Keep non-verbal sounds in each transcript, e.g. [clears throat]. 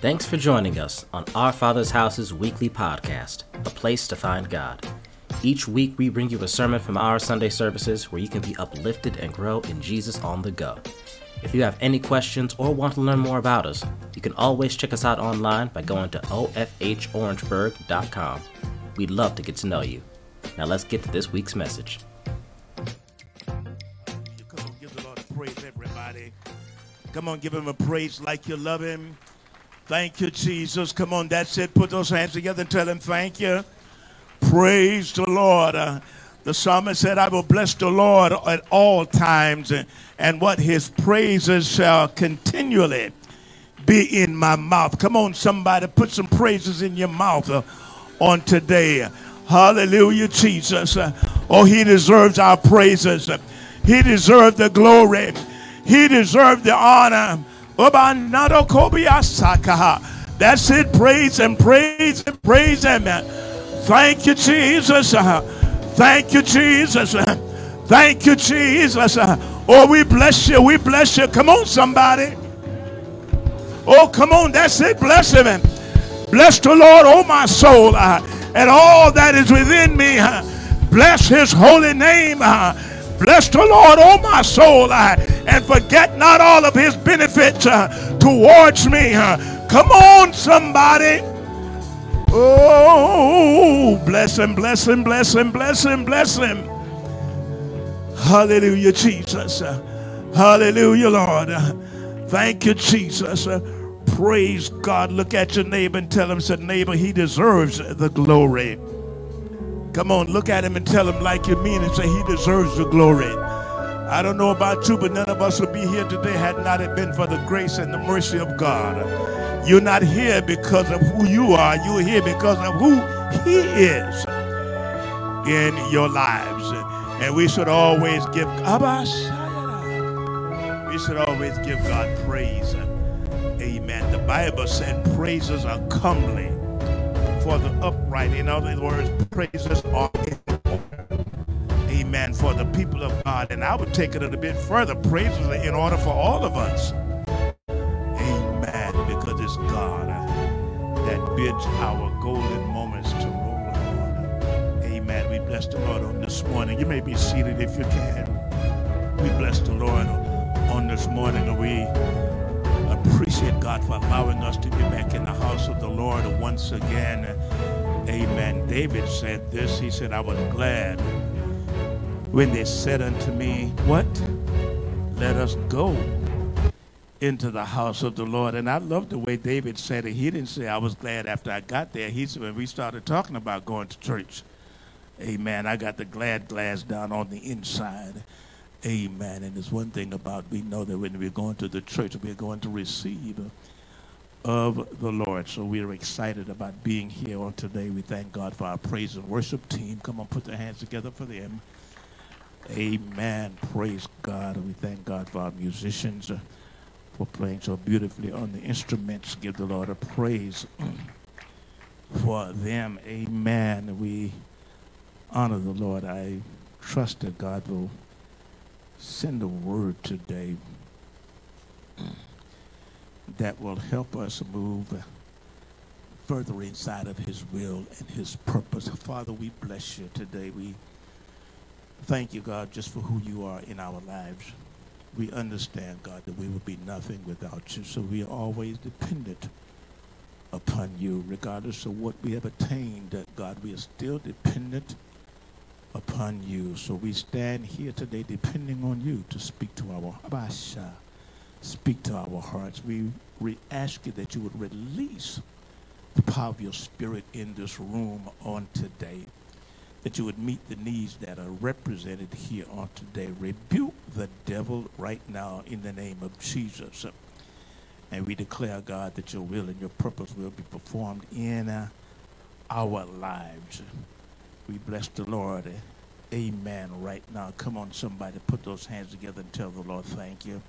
Thanks for joining us on Our Father's House's weekly podcast, A Place to Find God. Each week, we bring you a sermon from our Sunday services where you can be uplifted and grow in Jesus on the go. If you have any questions or want to learn more about us, you can always check us out online by going to ofhorangeburg.com. We'd love to get to know you. Now let's get to this week's message. Come on, give the Lord praise, everybody. Come on, give him a praise like you love him. Thank you, Jesus. Come on, that's it. Put those hands together and tell him thank you. Praise the Lord. Uh, the psalmist said, I will bless the Lord at all times, and, and what his praises shall continually be in my mouth. Come on, somebody, put some praises in your mouth uh, on today. Hallelujah, Jesus. Uh, oh, he deserves our praises. He deserves the glory. He deserves the honor. That's it. Praise and praise and praise him. Thank you, Jesus. Thank you, Jesus. Thank you, Jesus. Oh, we bless you. We bless you. Come on, somebody. Oh, come on. That's it. Bless him. Bless the Lord, oh my soul, uh, and all that is within me. Uh, bless his holy name. Uh, Bless the Lord, oh my soul, uh, and forget not all of his benefits uh, towards me. Uh, come on, somebody. Oh, bless him, bless him, bless him, bless him, bless him. Hallelujah, Jesus. Hallelujah, Lord. Thank you, Jesus. Praise God. Look at your neighbor and tell him, said, neighbor, he deserves the glory. Come on, look at him and tell him like you mean and say he deserves the glory. I don't know about you, but none of us would be here today had not it been for the grace and the mercy of God. You're not here because of who you are. You're here because of who he is in your lives. And we should always give we should always give God praise. Amen. The Bible said praises are comely for the upright. In other words, praises are in order. Amen. For the people of God. And I would take it a bit further. Praises are in order for all of us. Amen. Because it's God that bids our golden moments to roll on. Amen. We bless the Lord on this morning. You may be seated if you can. We bless the Lord on this morning. We appreciate God for allowing us to be back in the house of the Lord once again. Amen. David said this. He said, I was glad when they said unto me, What? Let us go into the house of the Lord. And I love the way David said it. He didn't say, I was glad after I got there. He said, when we started talking about going to church, Amen. I got the glad glass down on the inside. Amen. And there's one thing about we know that when we're going to the church, we're going to receive of the Lord. So we are excited about being here on today. We thank God for our praise and worship team. Come on, put their hands together for them. Amen. Praise God. We thank God for our musicians uh, for playing so beautifully on the instruments. Give the Lord a praise [clears throat] for them. Amen. We honor the Lord. I trust that God will send a word today [clears throat] that will help us move further inside of his will and his purpose. Father, we bless you today. We thank you, God, just for who you are in our lives. We understand, God, that we would be nothing without you, so we are always dependent upon you. Regardless of what we have attained, God, we are still dependent upon you. So we stand here today depending on you to speak to our Abasha, speak to our hearts. We, we ask you that you would release the power of your spirit in this room on today, that you would meet the needs that are represented here on today. Rebuke the devil right now in the name of Jesus. And we declare, God, that your will and your purpose will be performed in uh, our lives. We bless the Lord. Amen. Right now. Come on, somebody, put those hands together and tell the Lord thank you.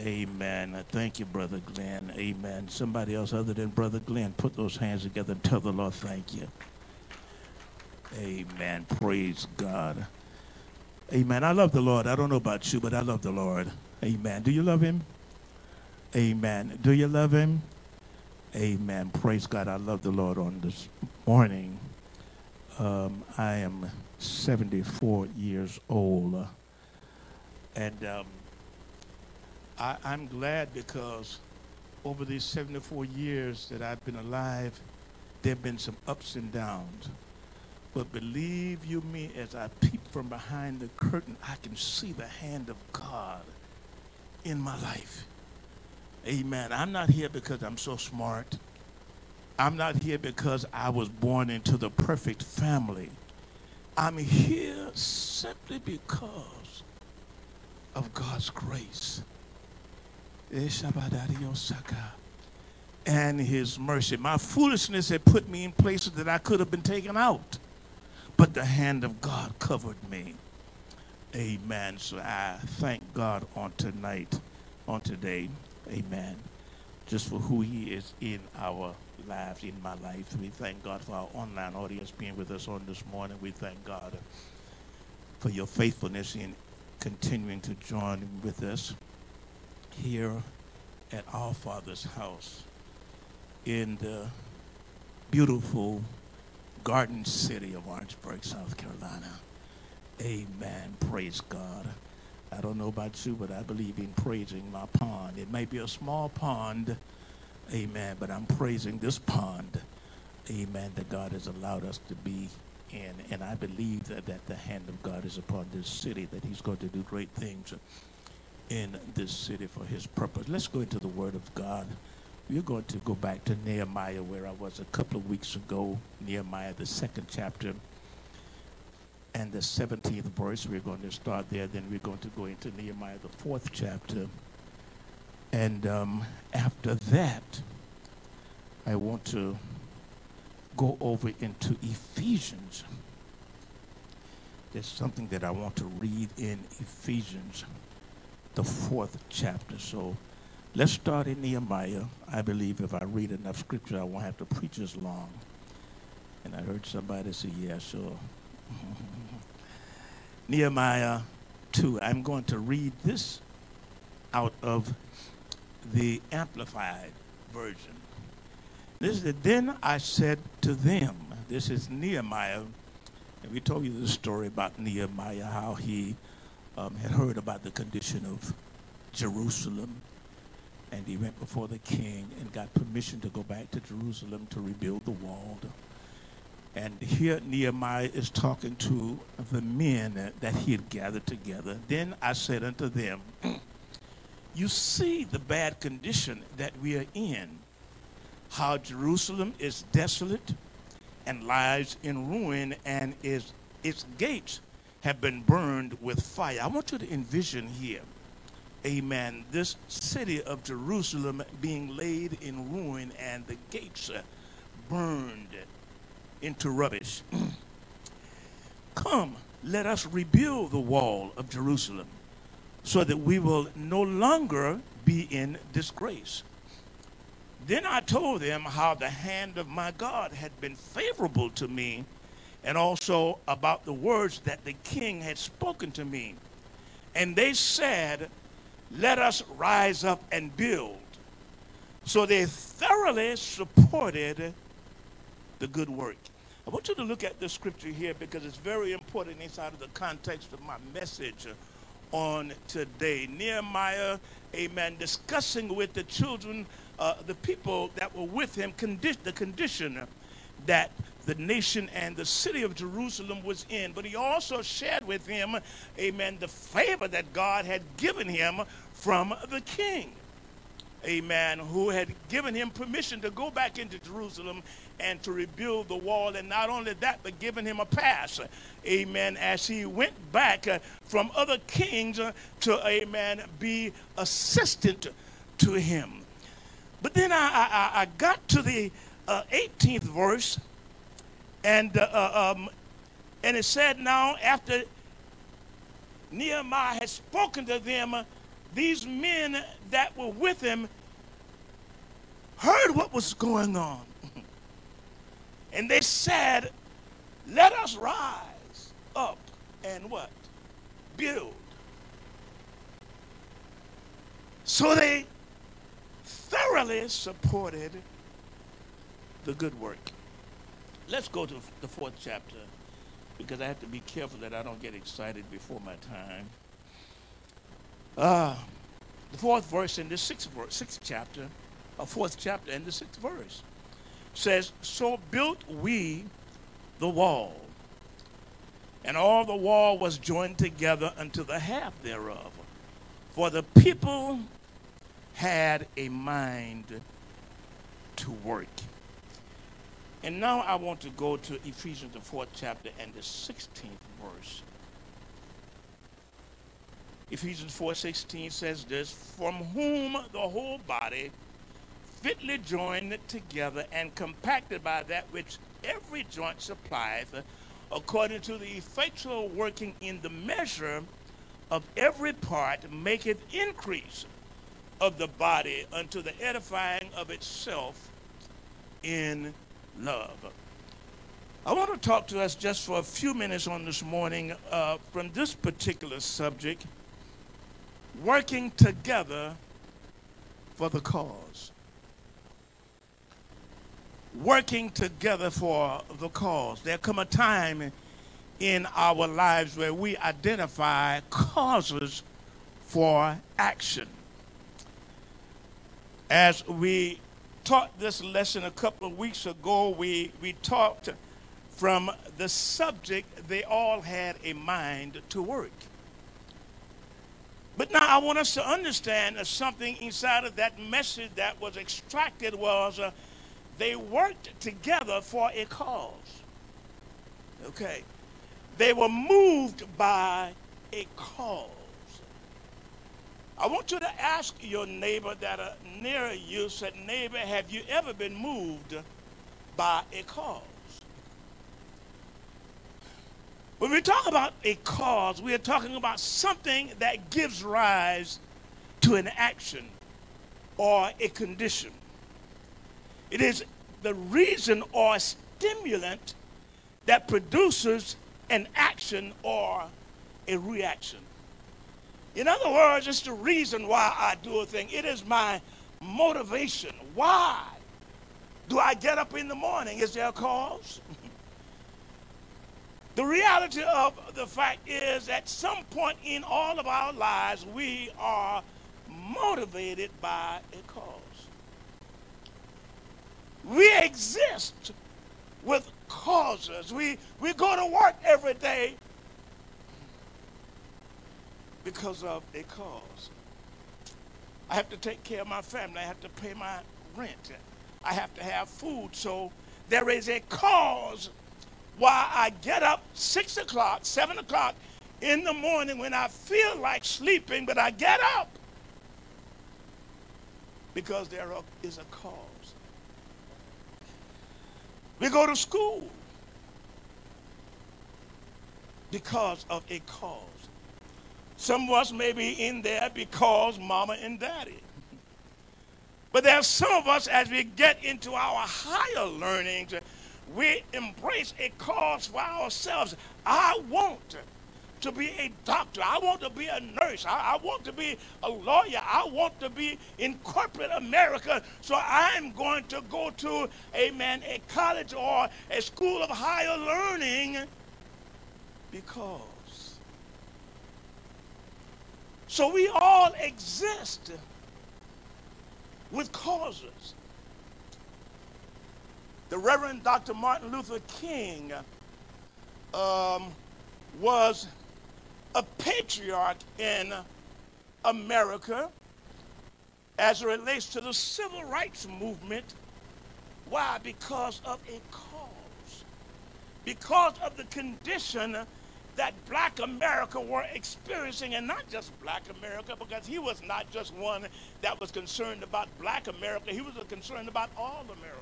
Amen. Thank you, Brother Glenn. Amen. Somebody else other than Brother Glenn, put those hands together and tell the Lord thank you. Amen. Praise God. Amen. I love the Lord. I don't know about you, but I love the Lord. Amen. Do you love him? Amen. Do you love him? Amen. Praise God. I love the Lord on this morning. Um, I am 74 years old. And um, I, I'm glad because over these 74 years that I've been alive, there have been some ups and downs. But believe you me, as I peep from behind the curtain, I can see the hand of God in my life. Amen. I'm not here because I'm so smart. I'm not here because I was born into the perfect family. I'm here simply because of God's grace and his mercy. My foolishness had put me in places that I could have been taken out, but the hand of God covered me. Amen. So I thank God on tonight, on today. Amen. Just for who he is in our lives, in my life. We thank God for our online audience being with us on this morning. We thank God for your faithfulness in continuing to join with us here at our Father's house in the beautiful garden city of Orangeburg, South Carolina. Amen. Praise God. I don't know about you, but I believe in praising my pond. It may be a small pond, amen, but I'm praising this pond, amen, that God has allowed us to be in. And I believe that, that the hand of God is upon this city, that He's going to do great things in this city for his purpose. Let's go into the Word of God. We're going to go back to Nehemiah, where I was a couple of weeks ago. Nehemiah, the second chapter, and the 17th verse. We're going to start there. Then we're going to go into Nehemiah, the fourth chapter. And um, after that, I want to go over into Ephesians. There's something that I want to read in Ephesians the fourth chapter. So let's start in Nehemiah. I believe if I read enough scripture, I won't have to preach as long. And I heard somebody say, yeah, sure. [laughs] Nehemiah 2. I'm going to read this out of the Amplified Version. This is, then I said to them, this is Nehemiah, and we told you the story about Nehemiah, how he um, had heard about the condition of Jerusalem, and he went before the king and got permission to go back to Jerusalem to rebuild the wall. And here Nehemiah is talking to the men that he had gathered together. Then I said unto them, [clears throat] You see the bad condition that we are in, how Jerusalem is desolate and lies in ruin, and is its gates have been burned with fire. I want you to envision here, amen, this city of Jerusalem being laid in ruin and the gates burned into rubbish. [clears throat] Come, let us rebuild the wall of Jerusalem so that we will no longer be in disgrace. Then I told them how the hand of my God had been favorable to me and also about the words that the king had spoken to me. And they said, Let us rise up and build. So they thoroughly supported the good work. I want you to look at this scripture here because it's very important inside of the context of my message on today. Nehemiah, amen, discussing with the children, uh, the people that were with him, condi- the condition that the nation and the city of Jerusalem was in. But he also shared with him, amen, the favor that God had given him from the king. Amen, who had given him permission to go back into Jerusalem and to rebuild the wall. And not only that, but giving him a pass. Amen, as he went back uh, from other kings uh, to, amen, be assistant to him. But then I, I, I got to the uh, 18th verse and, uh, uh, um, and it said, now after Nehemiah had spoken to them, these men that were with him heard what was going on. [laughs] and they said, let us rise up and what? Build. So they thoroughly supported the good work. Let's go to the fourth chapter because I have to be careful that I don't get excited before my time. Uh, the fourth verse in the sixth, verse, sixth chapter, a fourth chapter and the sixth verse says, So built we the wall, and all the wall was joined together unto the half thereof. For the people had a mind to work. And now I want to go to Ephesians, the fourth chapter, and the 16th verse. Ephesians 4:16 says this, from whom the whole body fitly joined together and compacted by that which every joint supplieth, according to the effectual working in the measure of every part, maketh increase of the body unto the edifying of itself in love. I want to talk to us just for a few minutes on this morning uh, from this particular subject working together for the cause. Working together for the cause. There come a time in our lives where we identify causes for action. As we taught this lesson a couple of weeks ago, we, we talked from the subject, they all had a mind to work. But now I want us to understand that something inside of that message that was extracted was uh, they worked together for a cause. Okay. They were moved by a cause. I want you to ask your neighbor that are near you, said, neighbor, have you ever been moved by a cause? When we talk about a cause, we are talking about something that gives rise to an action or a condition. It is the reason or stimulant that produces an action or a reaction. In other words, it's the reason why I do a thing. It is my motivation. Why do I get up in the morning? Is there a cause? [laughs] The reality of the fact is, at some point in all of our lives, we are motivated by a cause. We exist with causes. We, we go to work every day because of a cause. I have to take care of my family. I have to pay my rent. I have to have food. So there is a cause why I get up 6 o'clock, 7 o'clock in the morning when I feel like sleeping, but I get up because there is a cause. We go to school because of a cause. Some of us may be in there because mama and daddy. But there are some of us as we get into our higher learnings, we embrace a cause for ourselves. I want to be a doctor. I want to be a nurse. I, I, want to be a lawyer. I want to be in corporate America. So I'm going to go to, amen, a college or a school of higher learning because. So we all exist with causes the Reverend Dr. Martin Luther King um, was a patriarch in America as it relates to the civil rights movement. Why? Because of a cause. Because of the condition that black America were experiencing, and not just black America, because he was not just one that was concerned about black America, he was concerned about all America.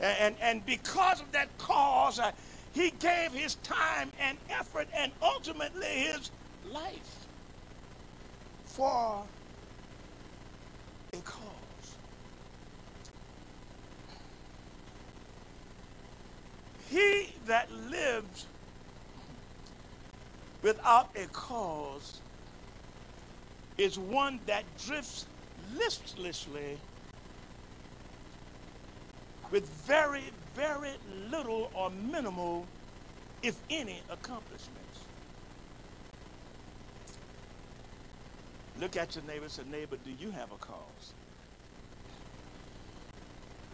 And, and because of that cause, uh, he gave his time and effort and ultimately his life for a cause. He that lives without a cause is one that drifts listlessly with very, very little or minimal, if any, accomplishments. Look at your neighbor and say, neighbor, do you have a cause?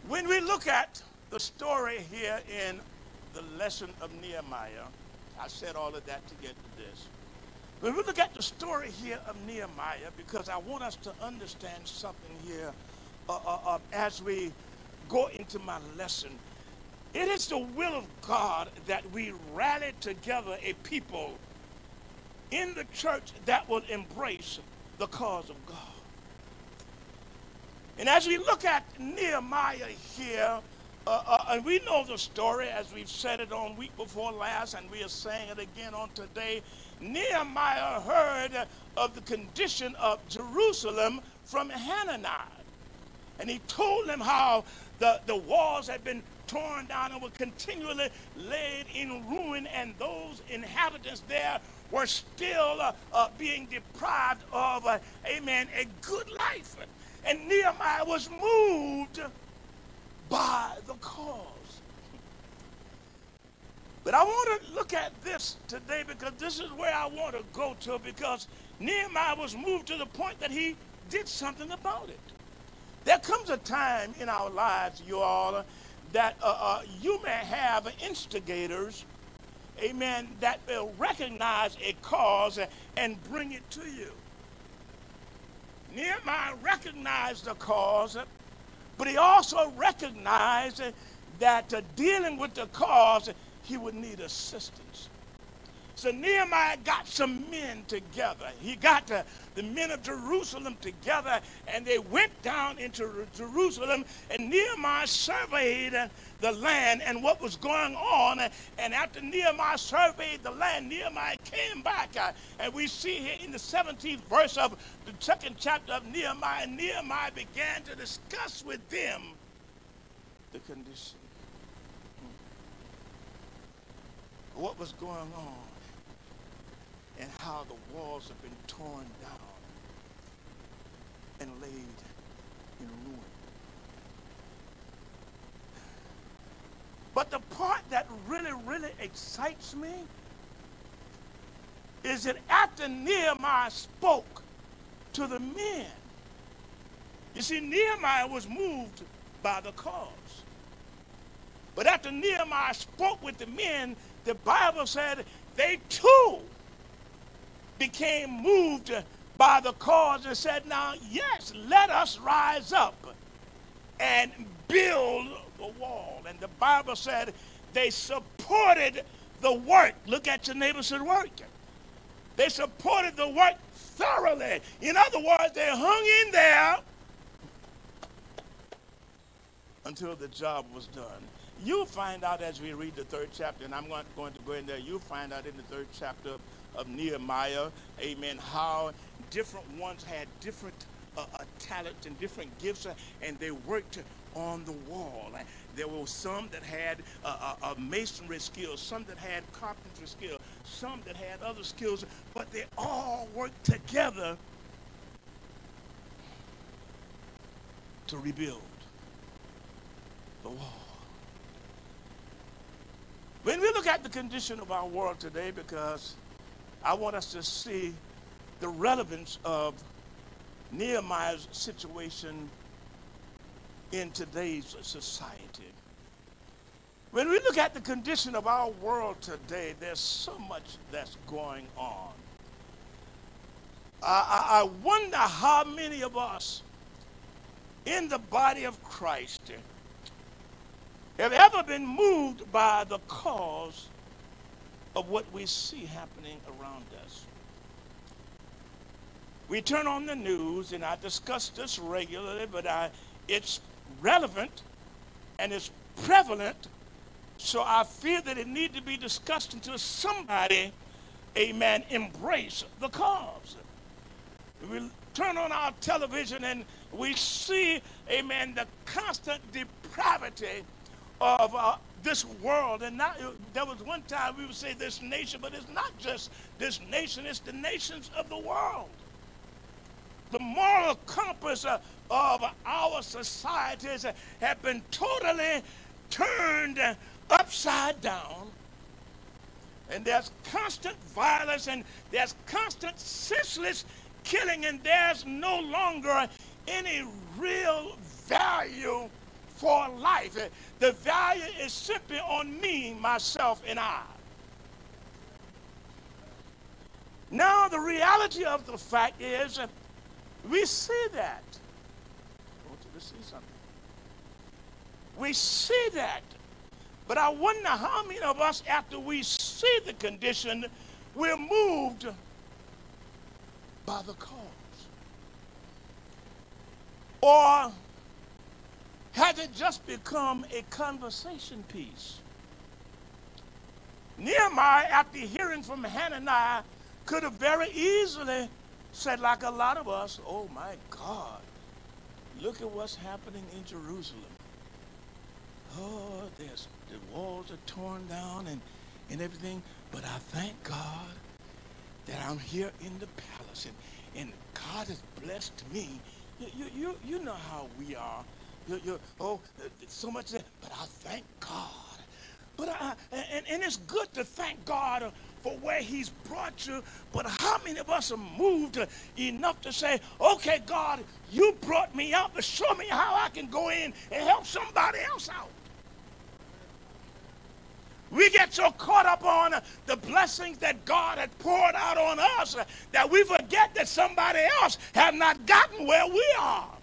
When we look at the story here in the lesson of Nehemiah, I said all of that to get to this. When we look at the story here of Nehemiah, because I want us to understand something here uh, uh, uh, as we go into my lesson. It is the will of God that we rally together a people in the church that will embrace the cause of God. And as we look at Nehemiah here, uh, uh, and we know the story as we've said it on week before last, and we are saying it again on today. Nehemiah heard of the condition of Jerusalem from Hanani. And he told them how the, the walls had been torn down and were continually laid in ruin, and those inhabitants there were still uh, uh, being deprived of, uh, amen, a good life. And Nehemiah was moved by the cause. But I want to look at this today because this is where I want to go to because Nehemiah was moved to the point that he did something about it. There comes a time in our lives, you all, that uh, uh, you may have instigators, amen, that will recognize a cause and bring it to you. Nehemiah recognized the cause, but he also recognized that dealing with the cause, he would need assistance. So Nehemiah got some men together. He got the, the men of Jerusalem together, and they went down into Jerusalem, and Nehemiah surveyed the land and what was going on. And after Nehemiah surveyed the land, Nehemiah came back. And we see here in the 17th verse of the second chapter of Nehemiah, Nehemiah began to discuss with them the condition. Hmm. What was going on? And how the walls have been torn down and laid in ruin. But the part that really, really excites me is that after Nehemiah spoke to the men, you see, Nehemiah was moved by the cause. But after Nehemiah spoke with the men, the Bible said they too became moved by the cause and said, Now, yes, let us rise up and build the wall. And the Bible said they supported the work. Look at your neighbor said work. They supported the work thoroughly. In other words, they hung in there until the job was done. You'll find out as we read the third chapter, and I'm going to go in there, you'll find out in the third chapter of Nehemiah, amen, how different ones had different uh, uh, talents and different gifts, uh, and they worked on the wall. There were some that had uh, uh, masonry skills, some that had carpentry skills, some that had other skills, but they all worked together to rebuild the wall. When we look at the condition of our world today, because I want us to see the relevance of Nehemiah's situation in today's society. When we look at the condition of our world today, there's so much that's going on. I, I wonder how many of us in the body of Christ have ever been moved by the cause of what we see happening around us. We turn on the news, and I discuss this regularly, but I, it's relevant and it's prevalent, so I feel that it needs to be discussed until somebody, amen, embrace the cause. We turn on our television and we see, amen, the constant depravity of uh, this world. And not, there was one time we would say this nation, but it's not just this nation, it's the nations of the world. the moral compass of our societies have been totally turned upside down. And there's constant violence and there's constant senseless killing, and there's no longer any real value for life. The value is simply on me, myself, and I. Now, the reality of the fact is we see that. To. We see that. But I wonder how many of us, after we see the condition, we're moved by the cause. Or has it just become a conversation piece? Nehemiah, after hearing from Hananiah, could have very easily said, like a lot of us, oh my God, look at what's happening in Jerusalem. Oh, there's the walls are torn down and, and everything, but I thank God that I'm here in the palace and, and God has blessed me. You, you, you, you know how we are. You, you, oh, so much, but I thank God. But I, and, and it's good to thank God for where he's brought you, but how many of us are moved enough to say, okay, God, you brought me out, but show me how I can go in and help somebody else out. We get so caught up on the blessings that God had poured out on us that we forget that somebody else have not gotten where we are.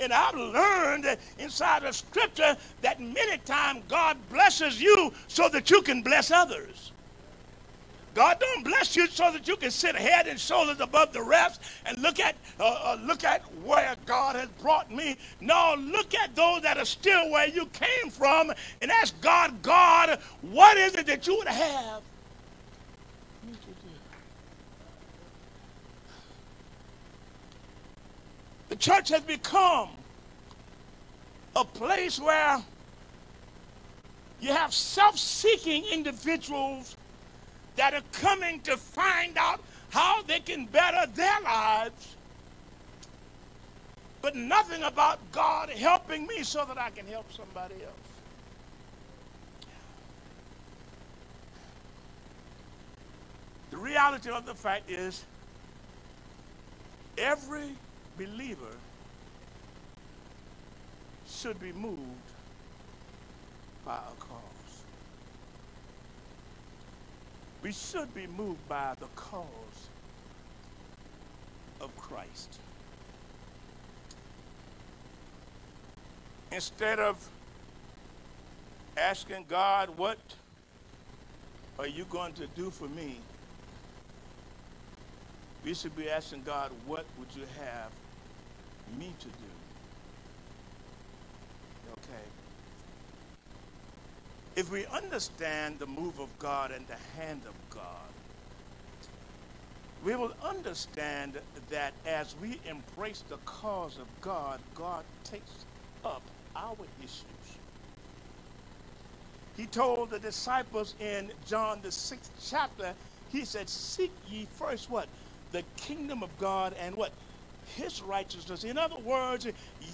And I've learned inside of Scripture that many times God blesses you so that you can bless others. God don't bless you so that you can sit head and shoulders above the rest and look at uh, uh, look at where God has brought me. No, look at those that are still where you came from and ask God, God, what is it that you would have me to do? The church has become a place where you have self-seeking individuals that are coming to find out how they can better their lives, but nothing about God helping me so that I can help somebody else. The reality of the fact is, every believer should be moved by a cause. We should be moved by the cause of Christ. Instead of asking God, what are you going to do for me? We should be asking God, what would you have me to do? Okay. If we understand the move of God and the hand of God, we will understand that as we embrace the cause of God, God takes up our issues. He told the disciples in John the sixth chapter, he said, Seek ye first what? The kingdom of God and what? His righteousness. In other words,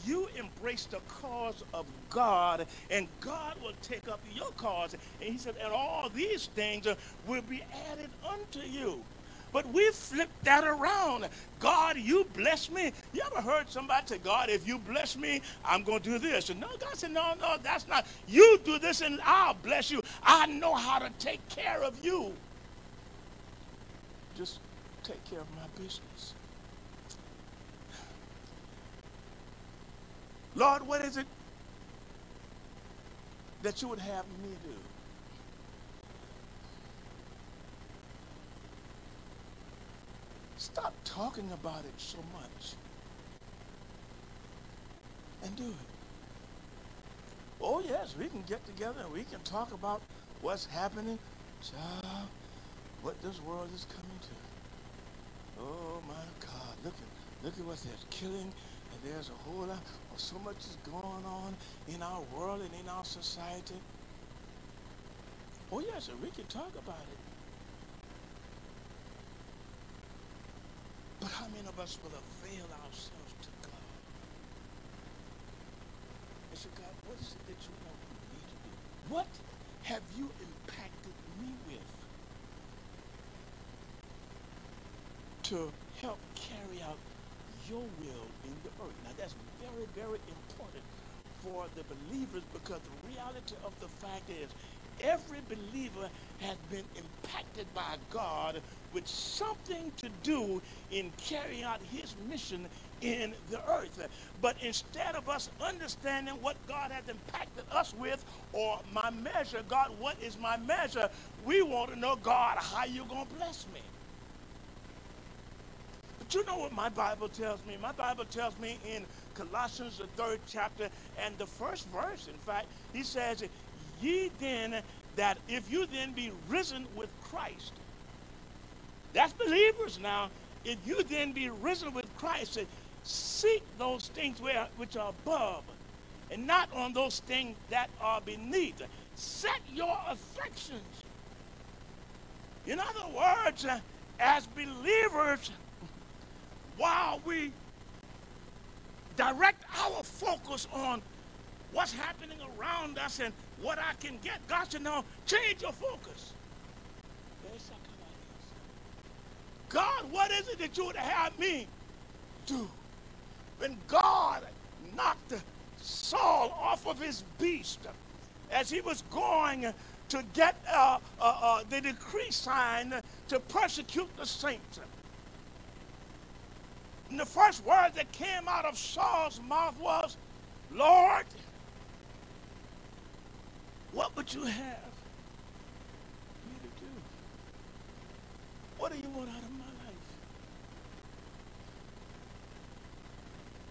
you embrace the cause of God, and God will take up your cause. And he said, and all these things will be added unto you. But we flip that around. God, you bless me. You ever heard somebody say, God, if you bless me, I'm going to do this? And no, God said, no, no, that's not. You do this and I'll bless you. I know how to take care of you. Just take care of my business. Lord, what is it that you would have me do? Stop talking about it so much and do it. Oh, yes, we can get together and we can talk about what's happening. Child, what this world is coming to. Oh, my God. Look at, look at what they're killing there's a whole lot, or so much is going on in our world and in our society. Oh, yes, we can talk about it. But how many of us will avail ourselves to God? And say, God, what is it that you want me to do? What have you impacted me with to help carry out your will in the earth? Now that's very, very important for the believers because the reality of the fact is every believer has been impacted by God with something to do in carrying out his mission in the earth. But instead of us understanding what God has impacted us with, or my measure, God, what is my measure? We want to know, God, how you going to bless me? You know what my Bible tells me? My Bible tells me in Colossians, the third chapter, and the first verse, in fact, he says, Ye then, that if you then be risen with Christ, that's believers now. If you then be risen with Christ, seek those things which are above and not on those things that are beneath. Set your affections. In other words, as believers, while we direct our focus on what's happening around us and what I can get, God said, no, change your focus. God, what is it that you would have me do? When God knocked Saul off of his beast as he was going to get uh, uh, uh, the decree signed to persecute the saints. And the first word that came out of Saul's mouth was, Lord, what would you have me to do? What do you want out of my life?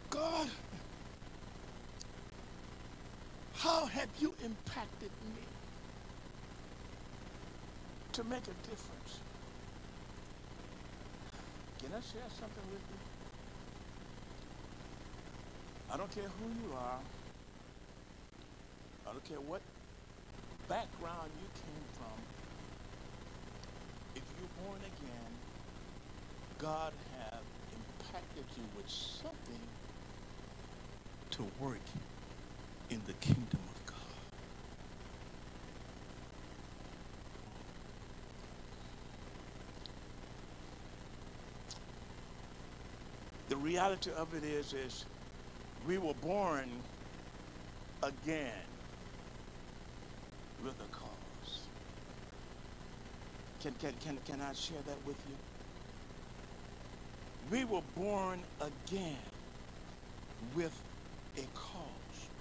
God, how have you impacted me to make a difference? Can I share something with you? I don't care who you are. I don't care what background you came from. If you're born again, God has impacted you with something to work in the kingdom of God. The reality of it is, is we were born again with a cause. Can, can, can, can I share that with you? We were born again with a cause.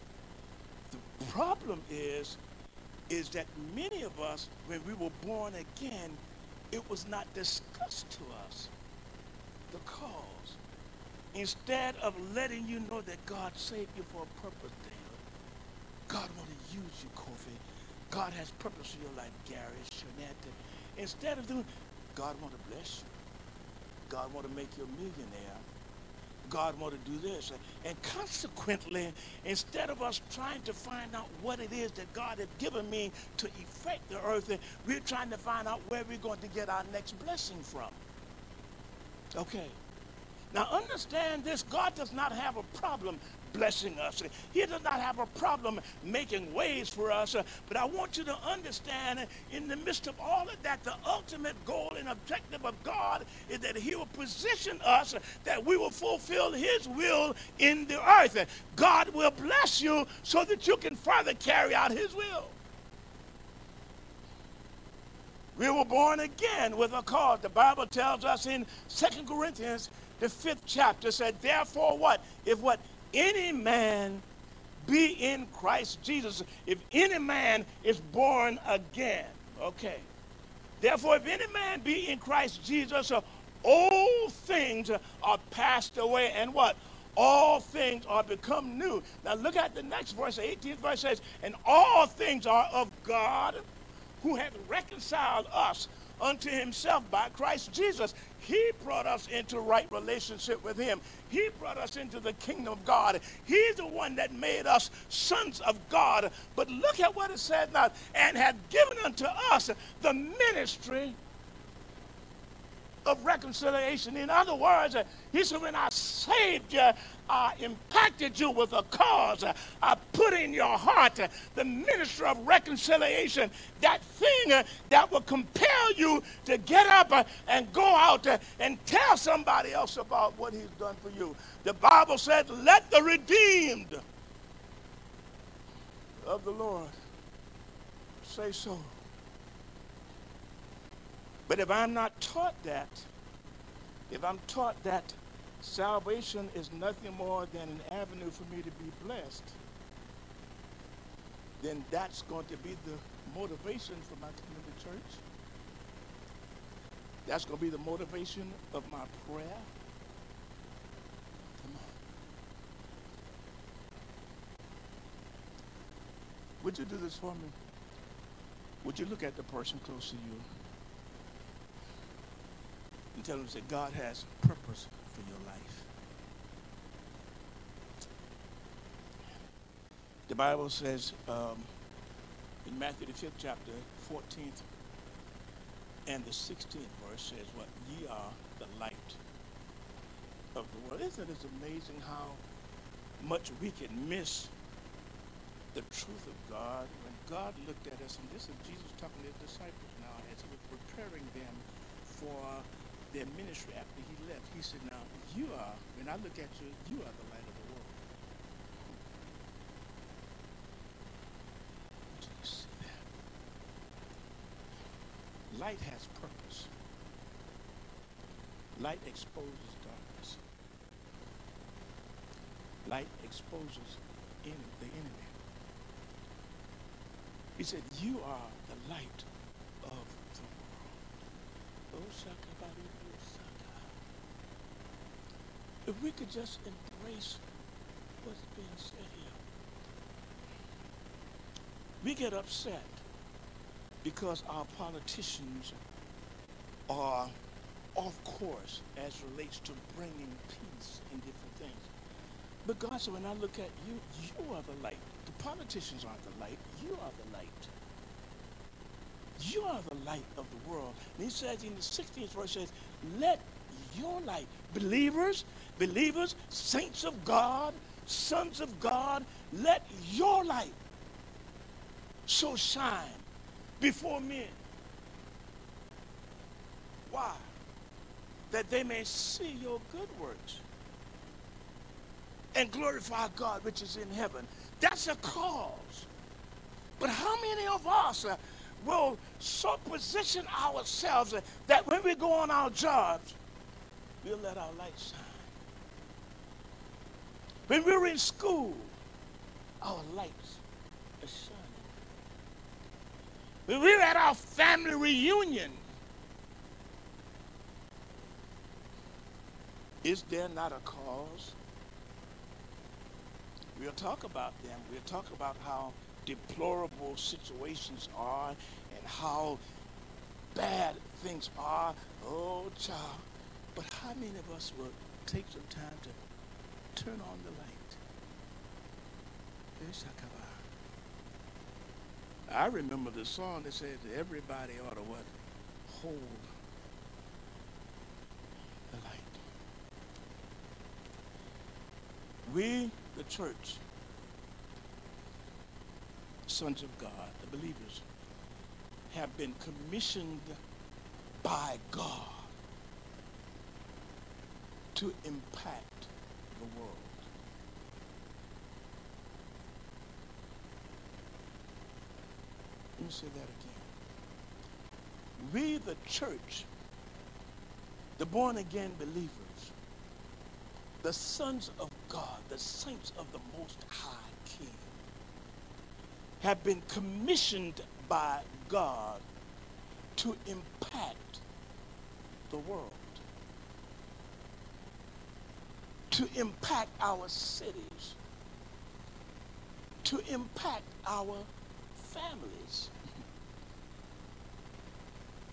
The problem is, is that many of us, when we were born again, it was not discussed to us, the cause. Instead of letting you know that God saved you for a purpose, David, God want to use you, Kofi. God has purpose for your life, Gary, Shanette. Instead of doing, God want to bless you. God want to make you a millionaire. God want to do this. And consequently, instead of us trying to find out what it is that God has given me to effect the earth, we're trying to find out where we're going to get our next blessing from. Okay. Now understand this, God does not have a problem blessing us. He does not have a problem making ways for us. But I want you to understand in the midst of all of that, the ultimate goal and objective of God is that he will position us that we will fulfill his will in the earth. God will bless you so that you can further carry out his will. We were born again with a cause. The Bible tells us in Second Corinthians the fifth chapter said, therefore what? If what? Any man be in Christ Jesus. If any man is born again. Okay. Therefore, if any man be in Christ Jesus, all things are passed away. And what? All things are become new. Now look at the next verse, the 18th verse says, and all things are of God who hath reconciled us unto himself by Christ Jesus. He brought us into right relationship with him. He brought us into the kingdom of God. He's the one that made us sons of God. But look at what it says now, and hath given unto us the ministry of reconciliation. In other words, he said, when I saved you, I impacted you with a cause. I put in your heart the ministry of reconciliation, that thing that will compel you to get up and go out and tell somebody else about what he's done for you. The Bible said, let the redeemed of the Lord say so. But if I'm not taught that, if I'm taught that salvation is nothing more than an avenue for me to be blessed, then that's going to be the motivation for my coming to church. That's going to be the motivation of my prayer. Come on. Would you do this for me? Would you look at the person close to you and tell them that God has purpose for your life? The Bible says um, in Matthew the fifth chapter, 14th and the 16th verse says, "What ye are the light of the world." Isn't it amazing how much we can miss the truth of God when God looked at us, and this is Jesus talking to his disciples now as he was preparing them for their ministry after he left. He said, Now, you are, when I look at you, you are the light of the world. Do you see that? Light has purpose. Light exposes darkness. Light exposes en- the enemy. He said, You are the light of the world. Oh, Shakabari. If we could just embrace what's being said here, we get upset because our politicians are off course as relates to bringing peace and different things. But God said, when I look at you, you are the light. The politicians aren't the light. You are the light. You are the light of the world. And he says in the 16th verse, says, let your light, believers, believers, saints of God, sons of God, let your light so shine before men. Why? That they may see your good works and glorify God which is in heaven. That's a cause. But how many of us uh, will so position ourselves that when we go on our jobs, we'll let our light shine? When we're in school, our lights are shining. When we're at our family reunion, is there not a cause? We'll talk about them. We'll talk about how deplorable situations are and how bad things are. Oh, child. But how many of us will take some time to turn on the light? I remember the song that says everybody ought to what? Hold the light. We, the church, sons of God, the believers, have been commissioned by God to impact the world. Let me say that again. We, the church, the born again believers, the sons of God, the saints of the Most High King, have been commissioned by God to impact the world, to impact our cities, to impact our families.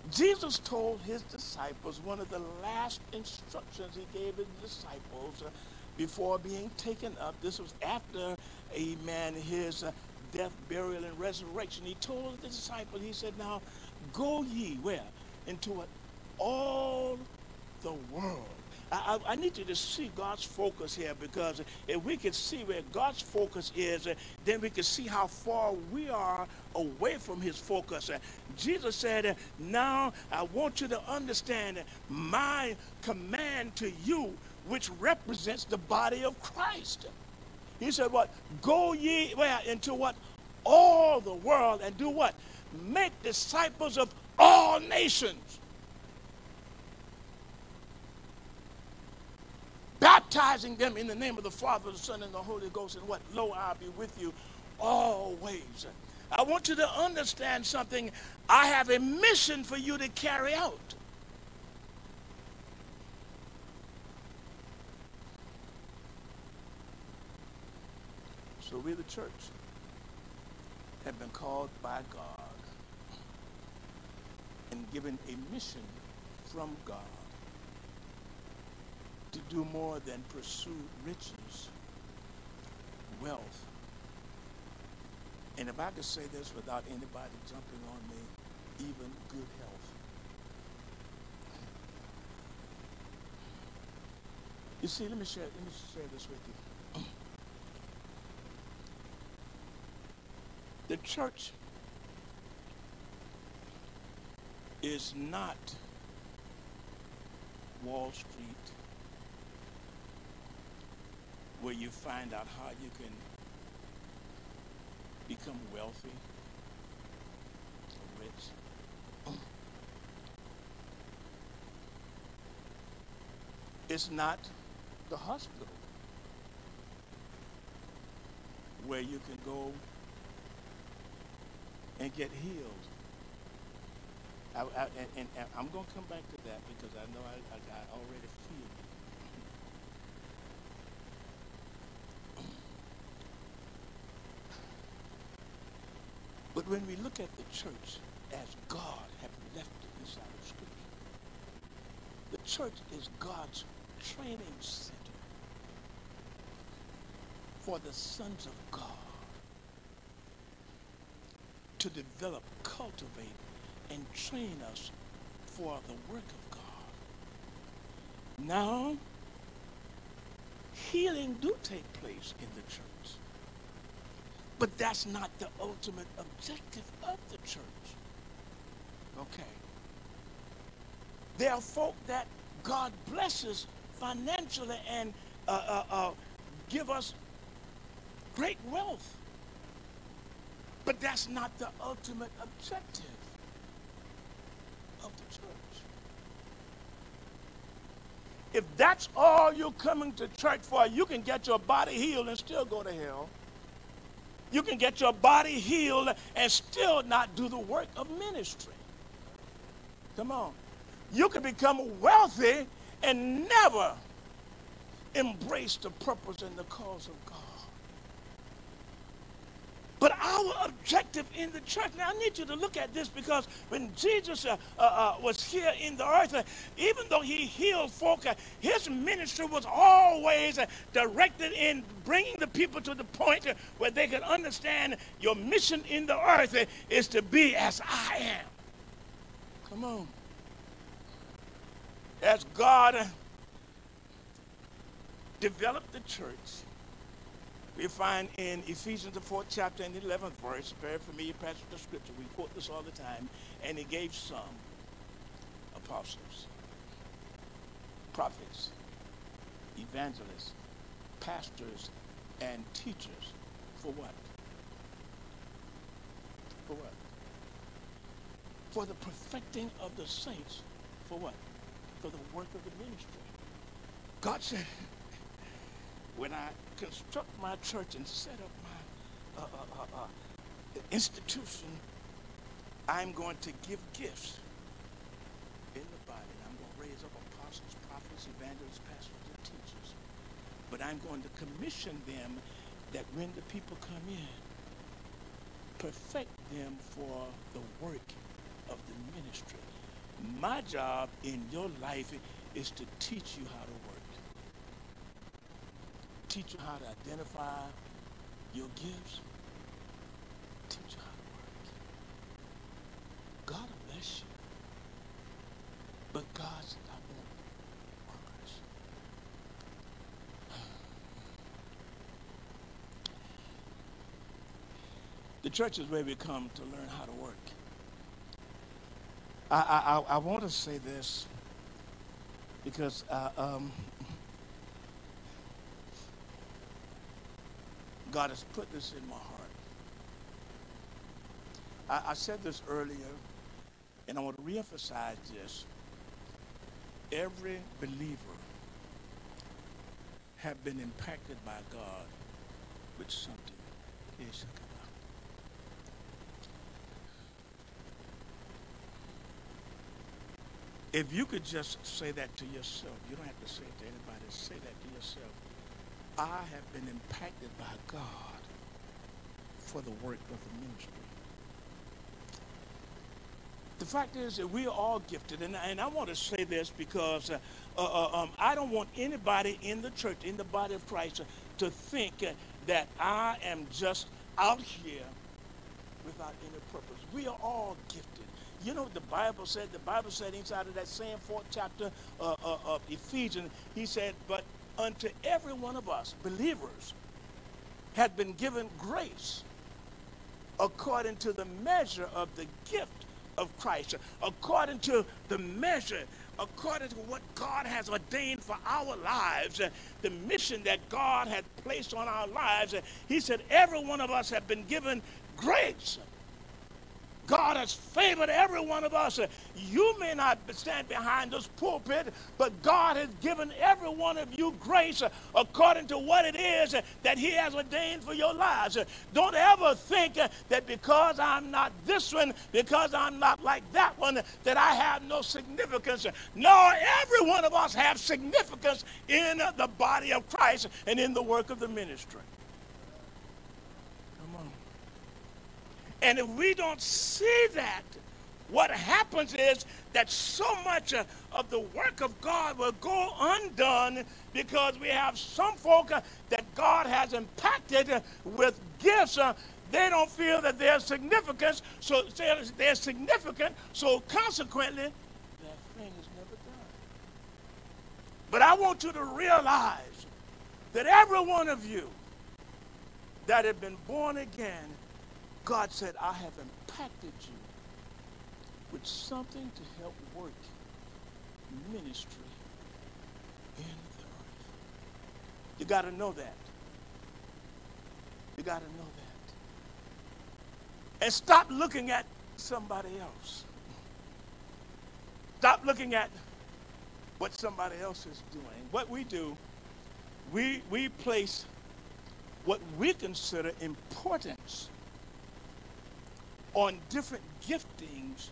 Jesus told his disciples, one of the last instructions he gave his disciples uh, before being taken up, this was after, amen, his uh, death, burial, and resurrection. He told the disciples, he said, now go ye where? Into? All the world. I, I, need you to see God's focus here because if we can see where God's focus is, then we can see how far we are away from his focus. Jesus said, Now I want you to understand my command to you, which represents the body of Christ. He said, What? Go ye where? Into what? All the world and do what? Make disciples of all nations baptizing them in the name of the Father, the Son, and the Holy Ghost. And what? Lo, I'll be with you always. I want you to understand something. I have a mission for you to carry out. So we, the church, have been called by God and given a mission from God to do more than pursue riches, wealth. And if I could say this without anybody jumping on me, even good health. You see, let me share, let me share this with you. The church is not Wall Street where you find out how you can become wealthy or rich. It's not the hospital where you can go and get healed. I, I, and, and, I'm going to come back to that because I know I, I already feel it. But when we look at the church as God has left it inside of Scripture, the church is God's training center for the sons of God to develop, cultivate, and train us for the work of God. Now, healing do take place in the church. But that's not the ultimate objective of the church. Okay. There are folk that God blesses financially and uh, uh, uh, give us great wealth. But that's not the ultimate objective of the church. If that's all you're coming to church for, you can get your body healed and still go to hell. You can get your body healed and still not do the work of ministry. Come on. You can become wealthy and never embrace the purpose and the cause of God. But our objective in the church, now I need you to look at this because when Jesus uh, uh, uh, was here in the earth, uh, even though he healed folk, uh, his ministry was always uh, directed in bringing the people to the point where they could understand your mission in the earth is to be as I am. Come on. As God developed the church, we find in Ephesians, the fourth chapter and the 11th verse, very familiar passage of scripture. We quote this all the time. And he gave some apostles, prophets, evangelists, pastors, and teachers. For what? For what? For the perfecting of the saints. For what? For the work of the ministry. God said, [laughs] when I construct my church and set up my uh, uh, uh, uh, institution, I'm going to give gifts in the body. I'm going to raise up apostles, prophets, evangelists, pastors, and teachers. But I'm going to commission them that when the people come in, perfect them for the work of the ministry. My job in your life is to teach you how to work teach you how to identify your gifts, teach you how to work. God will bless you, but God's not going to work. The church is where we come to learn how to work. I, I, I want to say this because I um, God has put this in my heart. I, I said this earlier, and I want to reemphasize this. Every believer have been impacted by God with something. If you could just say that to yourself, you don't have to say it to anybody, say that to yourself. I have been impacted by God for the work of the ministry. The fact is that we are all gifted, and, and I want to say this because uh, uh, uh um, I don't want anybody in the church, in the body of Christ, to think that I am just out here without any purpose. We are all gifted. You know what the Bible said? The Bible said inside of that same fourth chapter uh, uh, of Ephesians, he said, But unto every one of us, believers, had been given grace according to the measure of the gift of Christ, according to the measure, according to what God has ordained for our lives, the mission that God had placed on our lives. He said, Every one of us have been given grace God has favored every one of us. You may not stand behind this pulpit, but God has given every one of you grace according to what it is that He has ordained for your lives. Don't ever think that because I'm not this one, because I'm not like that one, that I have no significance. No, every one of us have significance in the body of Christ and in the work of the ministry. And if we don't see that, what happens is that so much of the work of God will go undone because we have some folk uh, that God has impacted with gifts. Uh, they don't feel that they're significant, so they're significant, so consequently, that thing is never done. But I want you to realize that every one of you that have been born again God said, I have impacted you with something to help work ministry in the earth. You got to know that. You got to know that. And stop looking at somebody else. Stop looking at what somebody else is doing. What we do, we, we place what we consider importance on different giftings.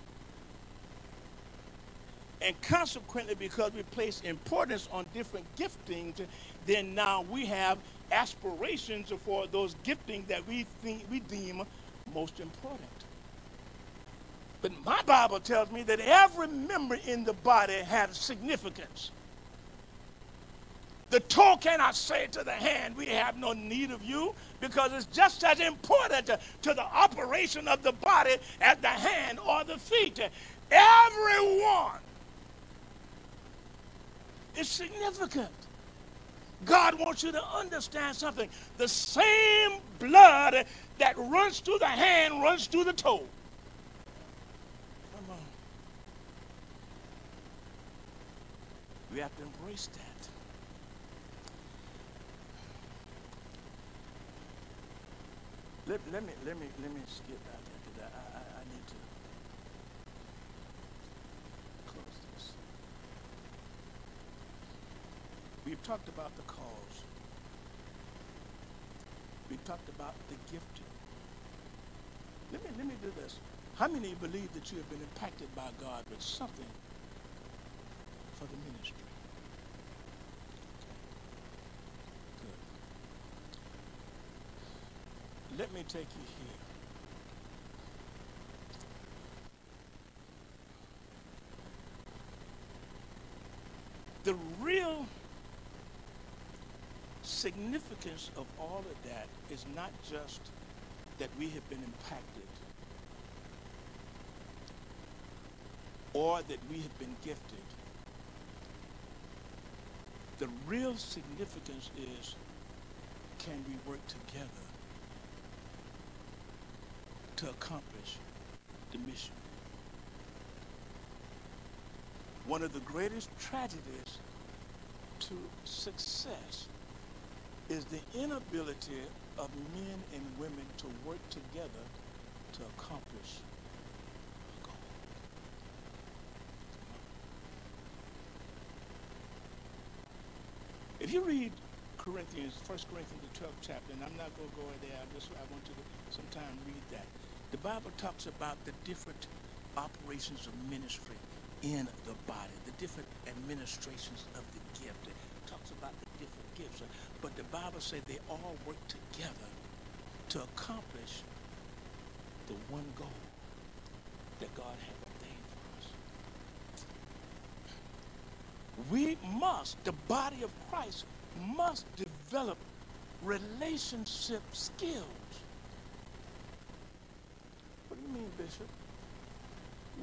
And consequently, because we place importance on different giftings, then now we have aspirations for those giftings that we think we deem most important. But my Bible tells me that every member in the body has significance. The toe cannot say to the hand, We have no need of you, because it's just as important to, to the operation of the body as the hand or the feet. Everyone is significant. God wants you to understand something. The same blood that runs through the hand runs through the toe. Come on. We have to embrace that. Let, let me let me let me skip out there because I, I, I need to close this. We've talked about the cause. We've talked about the gifting. Let me let me do this. How many believe that you have been impacted by God with something for the ministry? Let me take you here. The real significance of all of that is not just that we have been impacted or that we have been gifted. The real significance is can we work together to accomplish the mission. One of the greatest tragedies to success is the inability of men and women to work together to accomplish a goal. If you read Corinthians, 1 Corinthians, the 12th chapter, and I'm not going to go there, I just I want you to sometime read that. The Bible talks about the different operations of ministry in the body, the different administrations of the gift. It talks about the different gifts. But the Bible says they all work together to accomplish the one goal that God had ordained for us. We must, the body of Christ, must develop relationship skills. What do you mean, Bishop?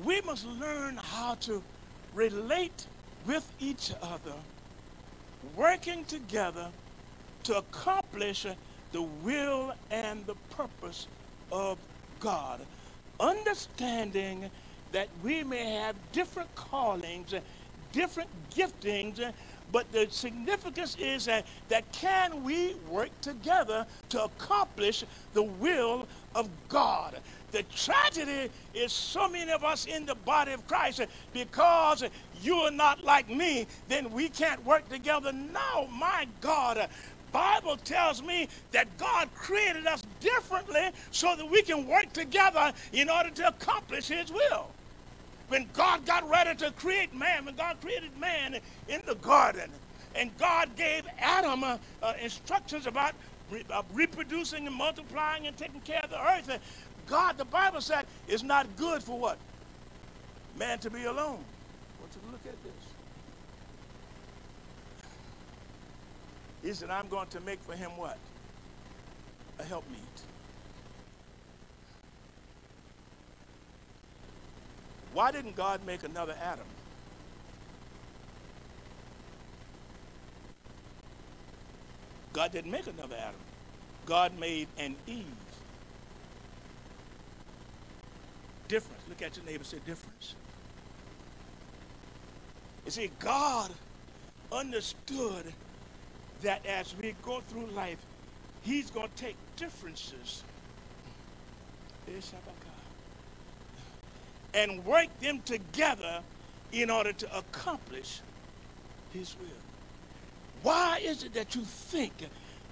We must learn how to relate with each other, working together to accomplish the will and the purpose of God. Understanding that we may have different callings, different giftings, but the significance is that, that can we work together to accomplish the will of God? The tragedy is so many of us in the body of Christ because you are not like me, then we can't work together. No, my God, Bible tells me that God created us differently so that we can work together in order to accomplish his will. When God got ready to create man, when God created man in the garden, and God gave Adam uh, instructions about Uh, reproducing and multiplying and taking care of the earth, And God, the Bible said, is not good for what? Man to be alone. Want you to look at this. He said, I'm going to make for him what? A helpmeet. Why didn't God make another Adam? God didn't make another Adam. God made an Eve. Difference. Look at your neighbor say difference. You see, God understood that as we go through life, He's going to take differences eh, and work them together in order to accomplish His will. Why is it that you think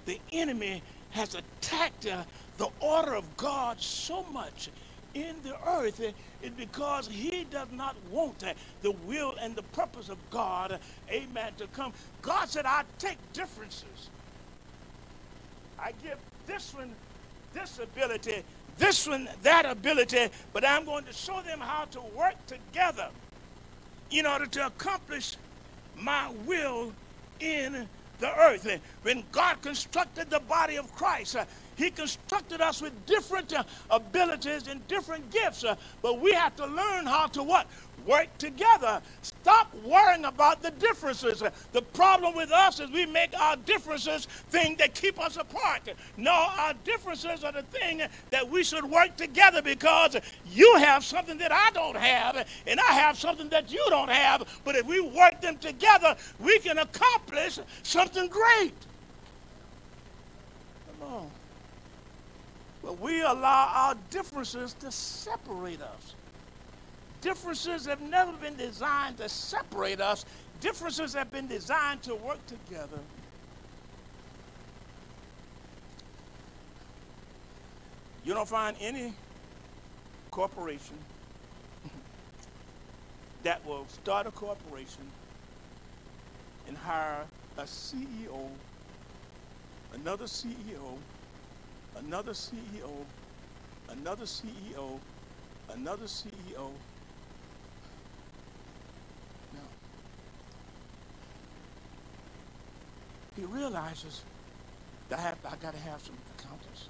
the enemy has attacked uh, the order of God so much in the earth is because he does not want uh, the will and the purpose of God, amen, to come. God said, I take differences. I give this one this ability, this one that ability, but I'm going to show them how to work together in order to accomplish my will in the earth. When God constructed the body of Christ, uh, he constructed us with different uh, abilities and different gifts, uh, but we have to learn how to what? Work together. Stop worrying about the differences. The problem with us is we make our differences thing that keep us apart. No, our differences are the thing that we should work together because you have something that I don't have, and I have something that you don't have. But if we work them together, we can accomplish something great. Come on. But we allow our differences to separate us. Differences have never been designed to separate us. Differences have been designed to work together. You don't find any corporation [laughs] that will start a corporation and hire a CEO, another CEO, another CEO, another CEO, another CEO. No. He realizes that I, I got to have some accountants.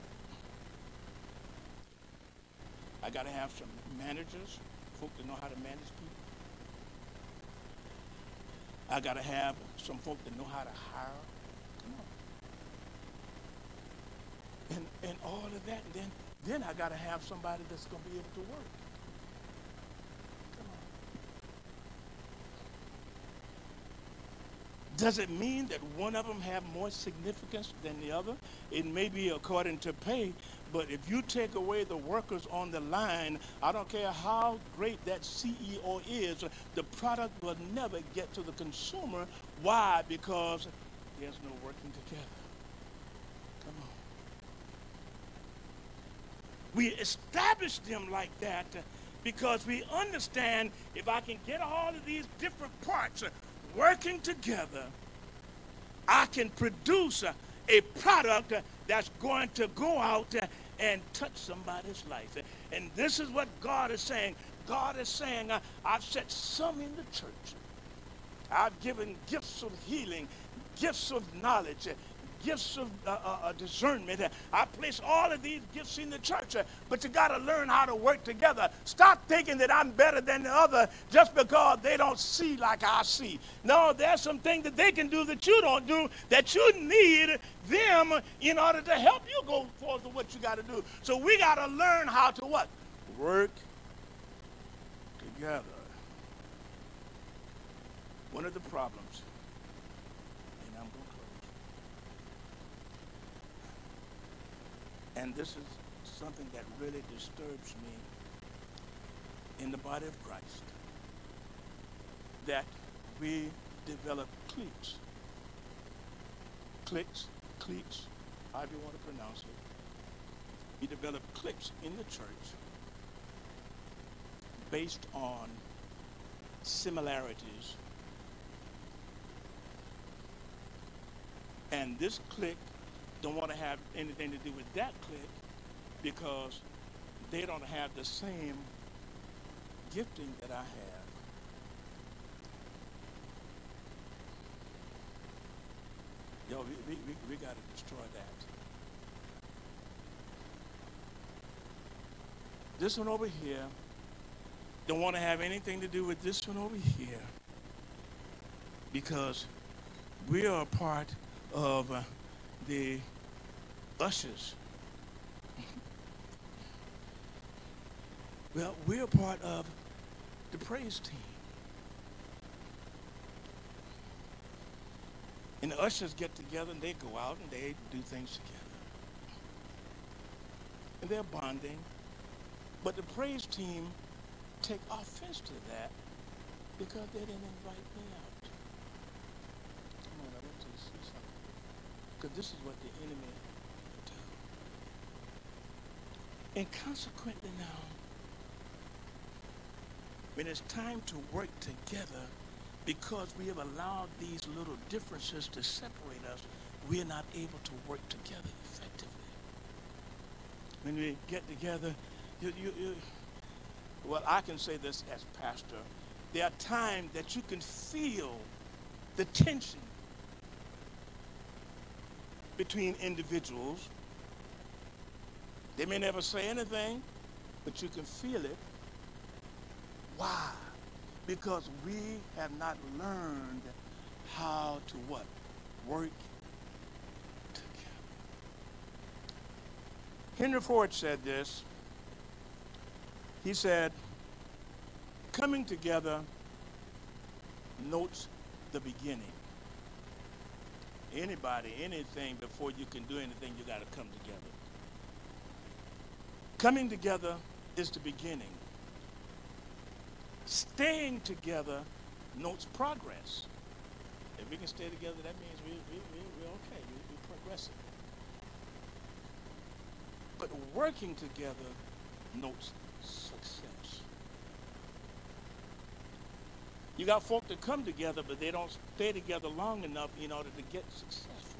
I got to have some managers, folk that know how to manage people. I got to have some folk that know how to hire and, and all of that. And then then I got to have somebody that's going to be able to work. Does it mean that one of them have more significance than the other? It may be according to pay, but if you take away the workers on the line, I don't care how great that CEO is, the product will never get to the consumer. Why? Because there's no working together. Come on. We establish them like that because we understand if I can get all of these different parts working together, I can produce a, product that's going to go out and touch somebody's life. And this is what God is saying. God is saying, uh, I've set some in the church. I've given gifts of healing, gifts of knowledge, gifts of uh, uh, uh, discernment. I place all of these gifts in the church, but you got to learn how to work together. Stop thinking that I'm better than the other just because they don't see like I see. No, there's some things that they can do that you don't do that you need them in order to help you go forward to what you got to do. So we got to learn how to what? Work together. One of the problems And this is something that really disturbs me in the body of Christ. That we develop cliques. Cliques, cliques, however you want to pronounce it. We develop cliques in the church based on similarities. And this clique don't want to have anything to do with that clique because they don't have the same gifting that I have. Yo, we, we, we, we got to destroy that. This one over here don't want to have anything to do with this one over here because we are a part of uh, the ushers. well, we're part of the praise team. And the ushers get together and they go out and they do things together. And they're bonding. But the praise team take offense to that because they didn't invite me out. Come on, I want to see something. Because this is what the enemy And consequently now, when it's time to work together, because we have allowed these little differences to separate us, we are not able to work together effectively. When we get together, you, you, you, well, I can say this as pastor. There are times that you can feel the tension between individuals they may never say anything, but you can feel it. Why? Because we have not learned how to what? Work together. Henry Ford said this. He said, coming together notes the beginning. Anybody, anything, before you can do anything, you got to come together. Coming together is the beginning. Staying together notes progress. If we can stay together, that means we, we, we, we're okay. We, we're progressing. But working together notes success. You got folk that come together, but they don't stay together long enough in order to get successful.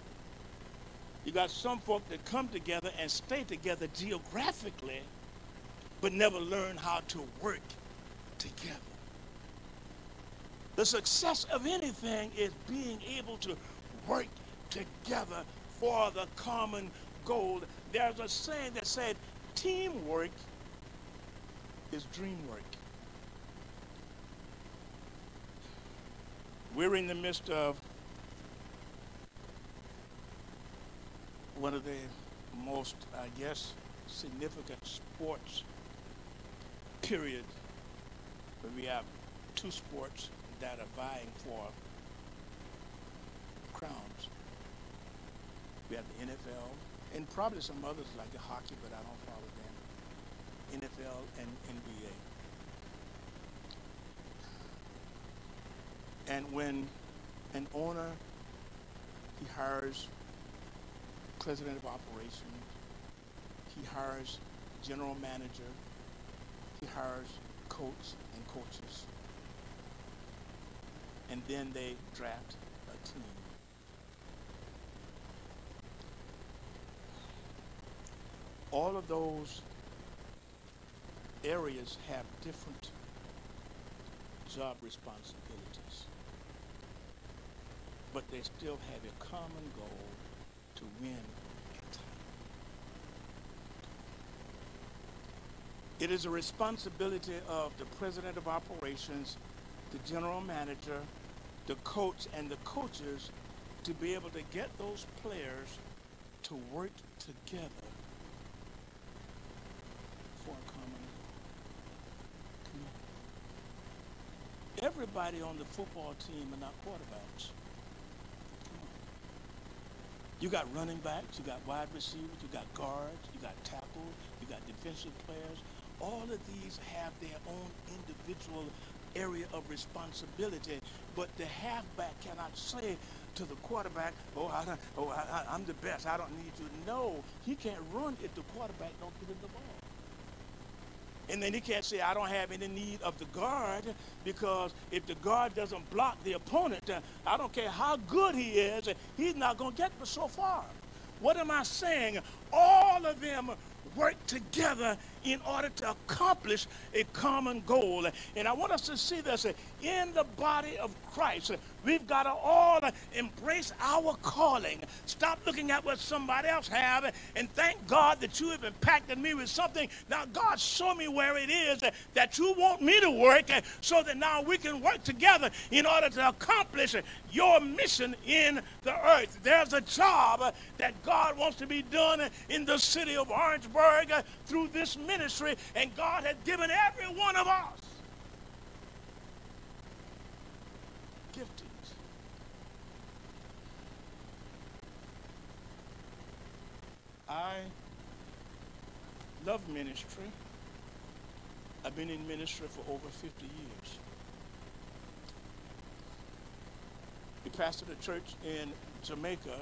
You got some folk that come together and stay together geographically, but never learn how to work together. The success of anything is being able to work together for the common goal. There's a saying that said, teamwork is dream work. We're in the midst of one of the most, I guess, significant sports period where we have two sports that are vying for crowns. We have the NFL and probably some others like the hockey, but I don't follow them. NFL and NBA. And when an owner he hires president of operations, he hires general manager, he hires coach and coaches, and then they draft a team. All of those areas have different job responsibilities, but they still have a common goal to win. It is a responsibility of the president of operations, the general manager, the coach, and the coaches to be able to get those players to work together for a common goal. Everybody on the football team are not quarterbacks. You got running backs, you got wide receivers, you got guards, you got tackles, you got defensive players. All of these have their own individual area of responsibility, but the halfback cannot say to the quarterback, "Oh, I oh, I, I'm the best. I don't need you." No, he can't run if the quarterback don't give him the ball. And then he can't say, I don't have any need of the guard because if the guard doesn't block the opponent, uh, I don't care how good he is, he's not going to get so far. What am I saying? All of them work together in order to accomplish a common goal. And I want us to see this in the body of Christ. We've got to all embrace our calling. Stop looking at what somebody else have and thank God that you have impacted me with something. Now, God, show me where it is that you want me to work so that now we can work together in order to accomplish your mission in the earth. There's a job that God wants to be done in the city of Orangeburg through this ministry, and God has given every one of us giftings. I love ministry. I've been in ministry for over 50 years. We pastored a church in Jamaica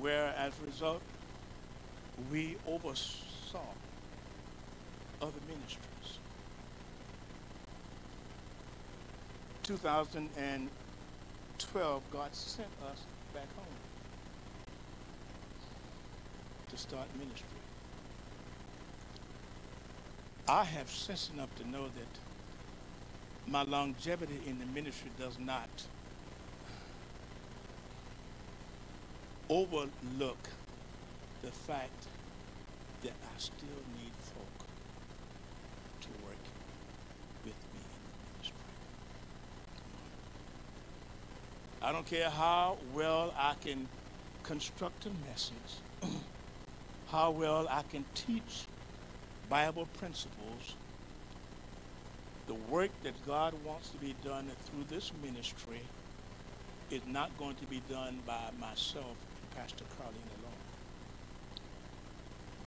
where, as a result, we oversaw other ministries. 2012, God sent us back home to start ministry. I have sense enough to know that my longevity in the ministry does not overlook the fact that I still need folk to work with me in the ministry. I don't care how well I can construct a message, [clears throat] how well I can teach Bible principles. The work that God wants to be done through this ministry is not going to be done by myself and Pastor Carlene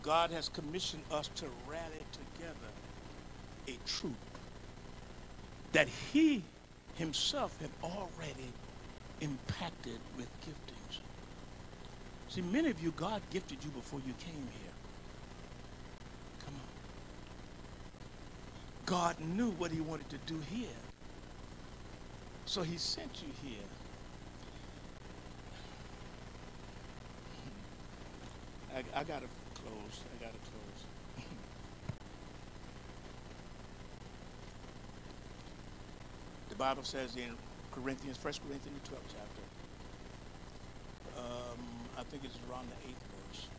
God has commissioned us to rally together a troop that he himself had already impacted with giftings. See, many of you, God gifted you before you came here. Come on. God knew what he wanted to do here. So he sent you here. I, I got to close. I got to close. the Bible says in Corinthians, 1 Corinthians, 12 chapter, um, I think it's around the 8th verse,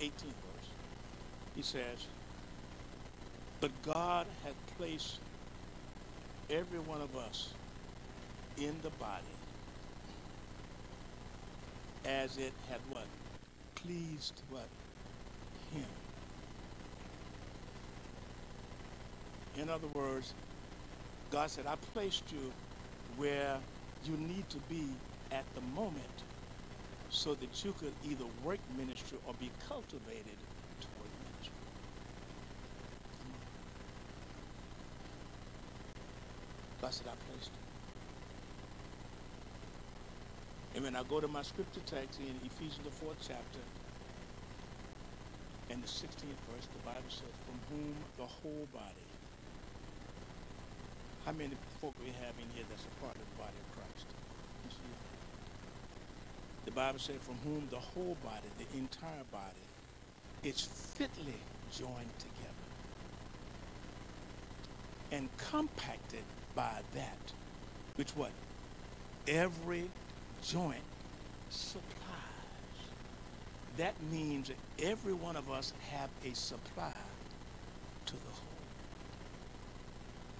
18th verse. He says, But God had placed every one of us in the body as it had what? Pleased what? him. In other words, God said, I placed you where you need to be at the moment so that you could either work ministry or be cultivated toward ministry. God said, I placed you. And when I go to my scripture text in Ephesians the fourth chapter, and the 16th verse, the Bible says, from whom the whole body. How many folk we have in here that's a part of the body of Christ? The Bible said, from whom the whole body, the entire body, is fitly joined together and compacted by that which what? Every joint supplies. That means every one of us have a supply to the whole.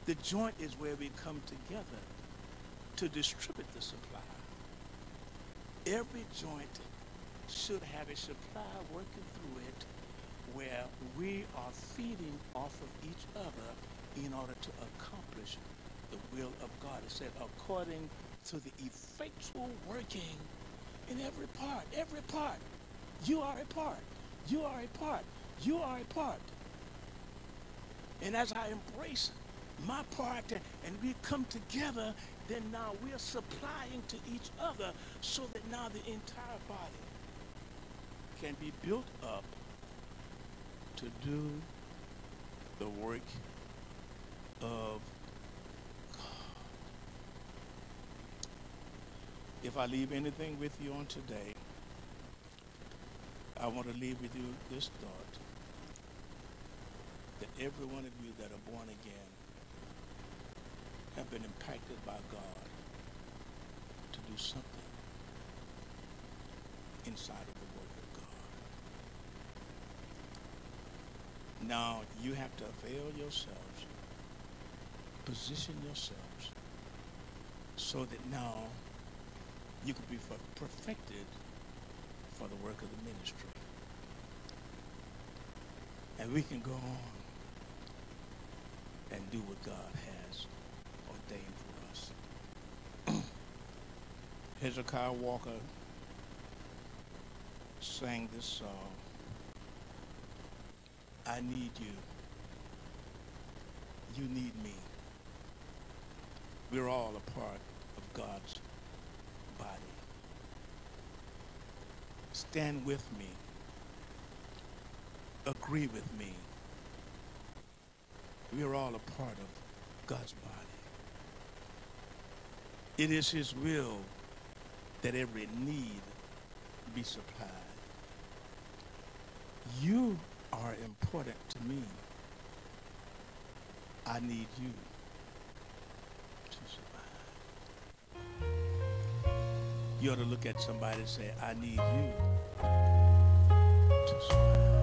The joint is where we come together to distribute the supply. Every joint should have a supply working through it where we are feeding off of each other in order to accomplish the will of God. It said, according to the effectual working in every part, every part. You are a part. You are a part. You are a part. And as I embrace my part and we come together, then now we're supplying to each other so that now the entire body can be built up to do the work of if I leave anything with you on today, I want to leave with you this thought that every one of you that are born again have been impacted by God to do something inside of the work of God. Now you have to avail yourselves, position yourselves so that now you can be perfected for the work of the ministry. And we can go on and do what God has ordained for us. [clears throat] Hezekiah Walker sang this song, I need you. You need me. We're all a part of God's body. Stand with me. Agree with me. We are all a part of God's body. It is his will that every need be supplied. You are important to me. I need you. To survive. You ought to look at somebody and say, I need you to survive.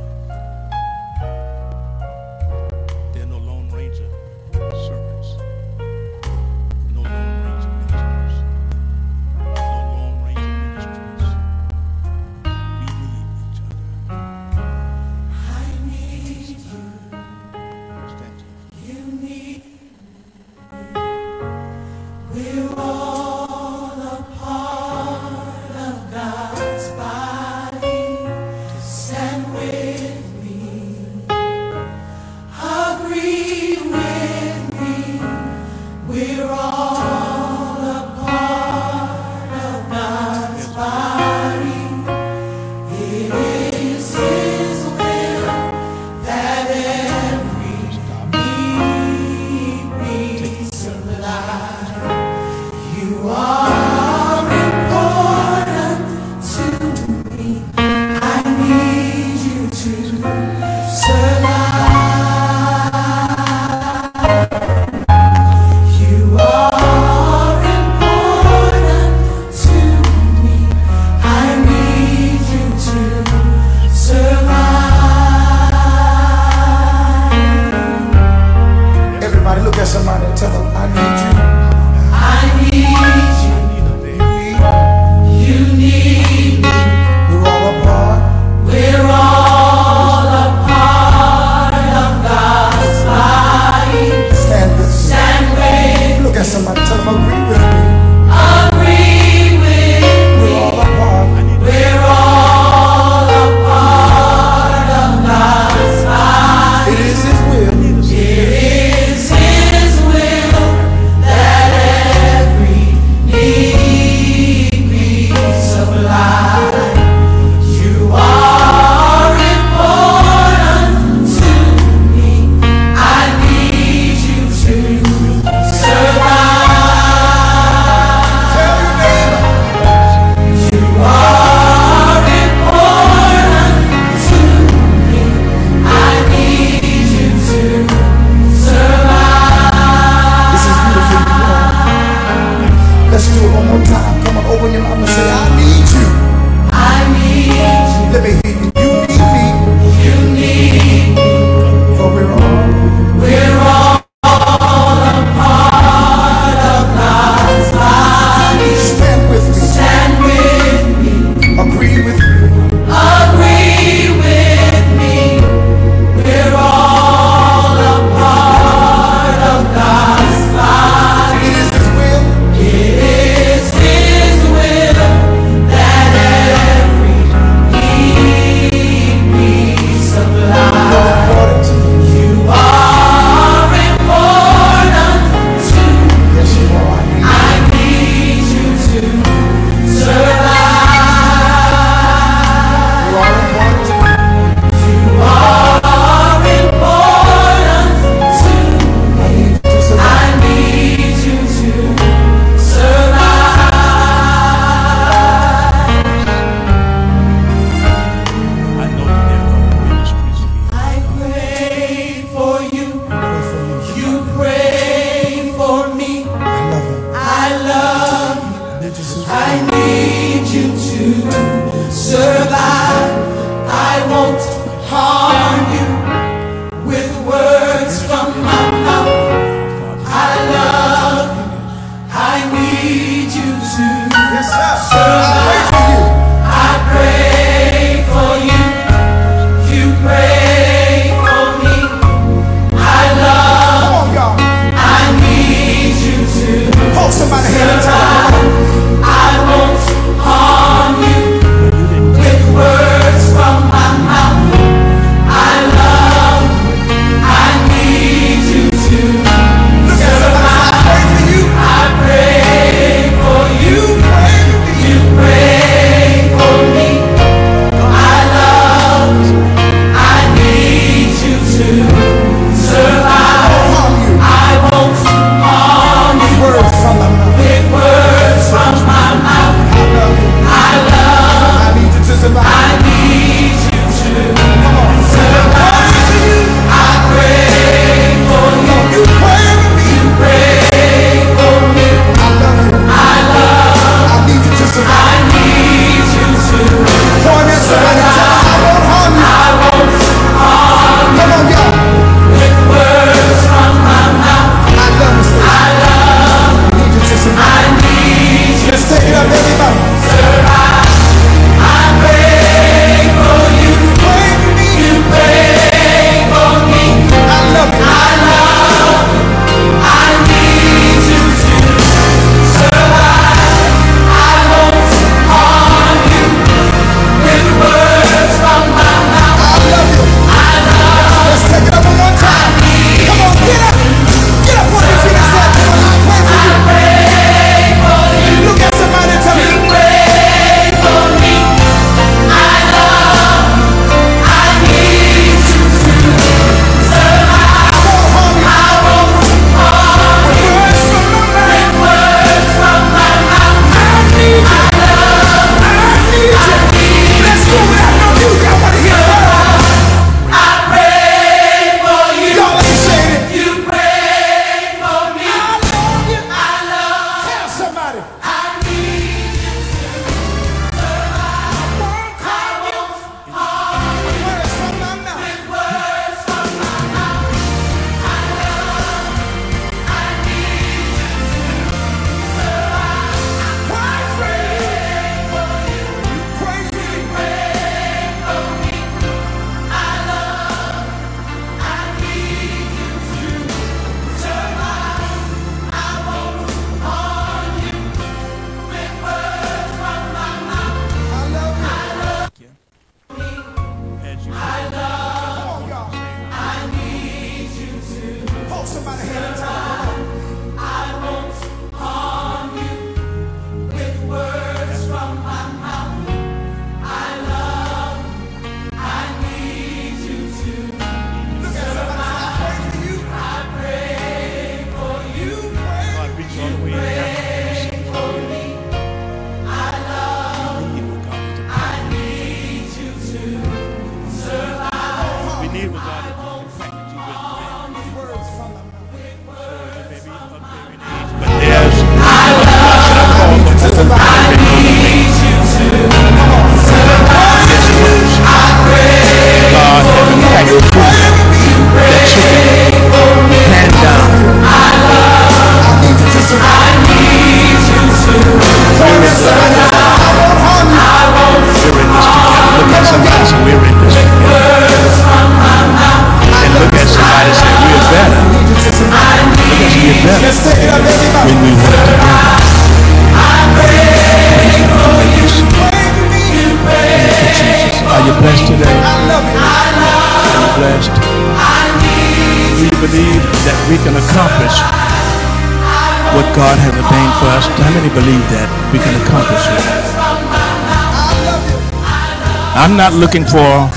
Not looking for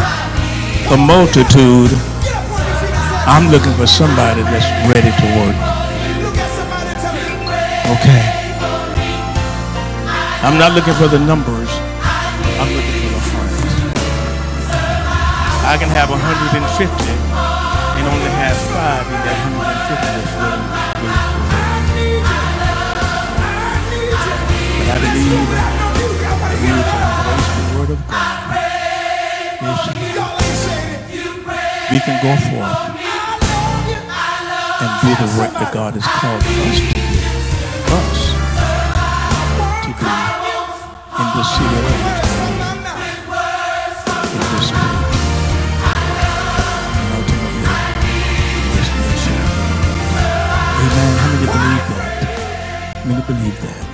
a multitude. I'm looking for somebody that's ready to work. Okay. I'm not looking for the numbers. I'm looking for the hearts. I can have 150 the work that God has called us to do. Us to do in this city in this state, and ultimately in this nation. Amen. How many believe that? Many believe that?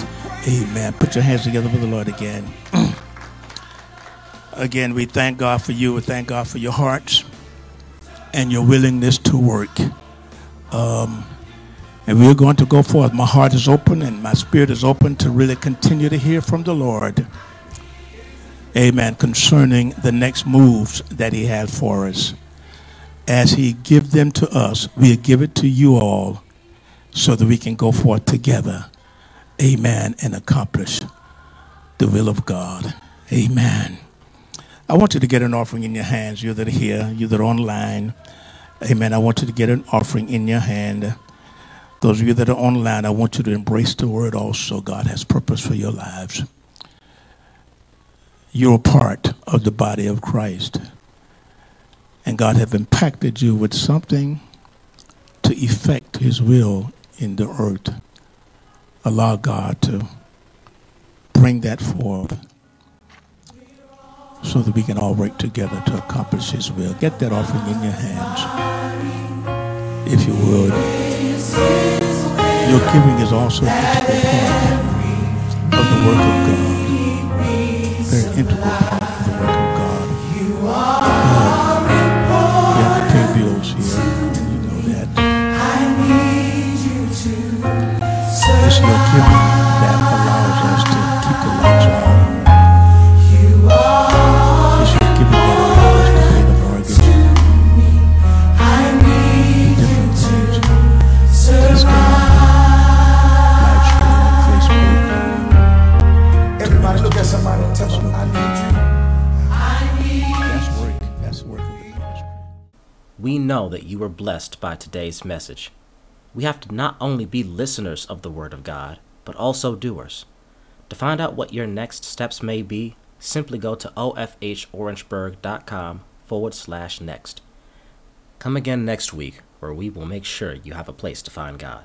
Amen. Put your hands together for the Lord again. [clears throat] again, we thank God for you. We thank God for your hearts and your willingness to work. Um, and we're going to go forth. My heart is open and my spirit is open to really continue to hear from the Lord. Amen. Concerning the next moves that He has for us. As He give them to us, we give it to you all so that we can go forth together. Amen. And accomplish the will of God. Amen. I want you to get an offering in your hands. You that are here, you that are online. Amen. I want you to get an offering in your hand. Those of you that are online, I want you to embrace the word also. God has purpose for your lives. You're a part of the body of Christ. And God has impacted you with something to effect his will in the earth. Allow God to bring that forth so that we can all work together to accomplish His will. Get that offering in your hands, if you would. Your giving is also an integral part of the work of God. Very integral part of the work We know that you were blessed by today's message. We have to not only be listeners of the Word of God, but also doers. To find out what your next steps may be, simply go to ofhorangeburg.com forward slash next. Come again next week, where we will make sure you have a place to find God.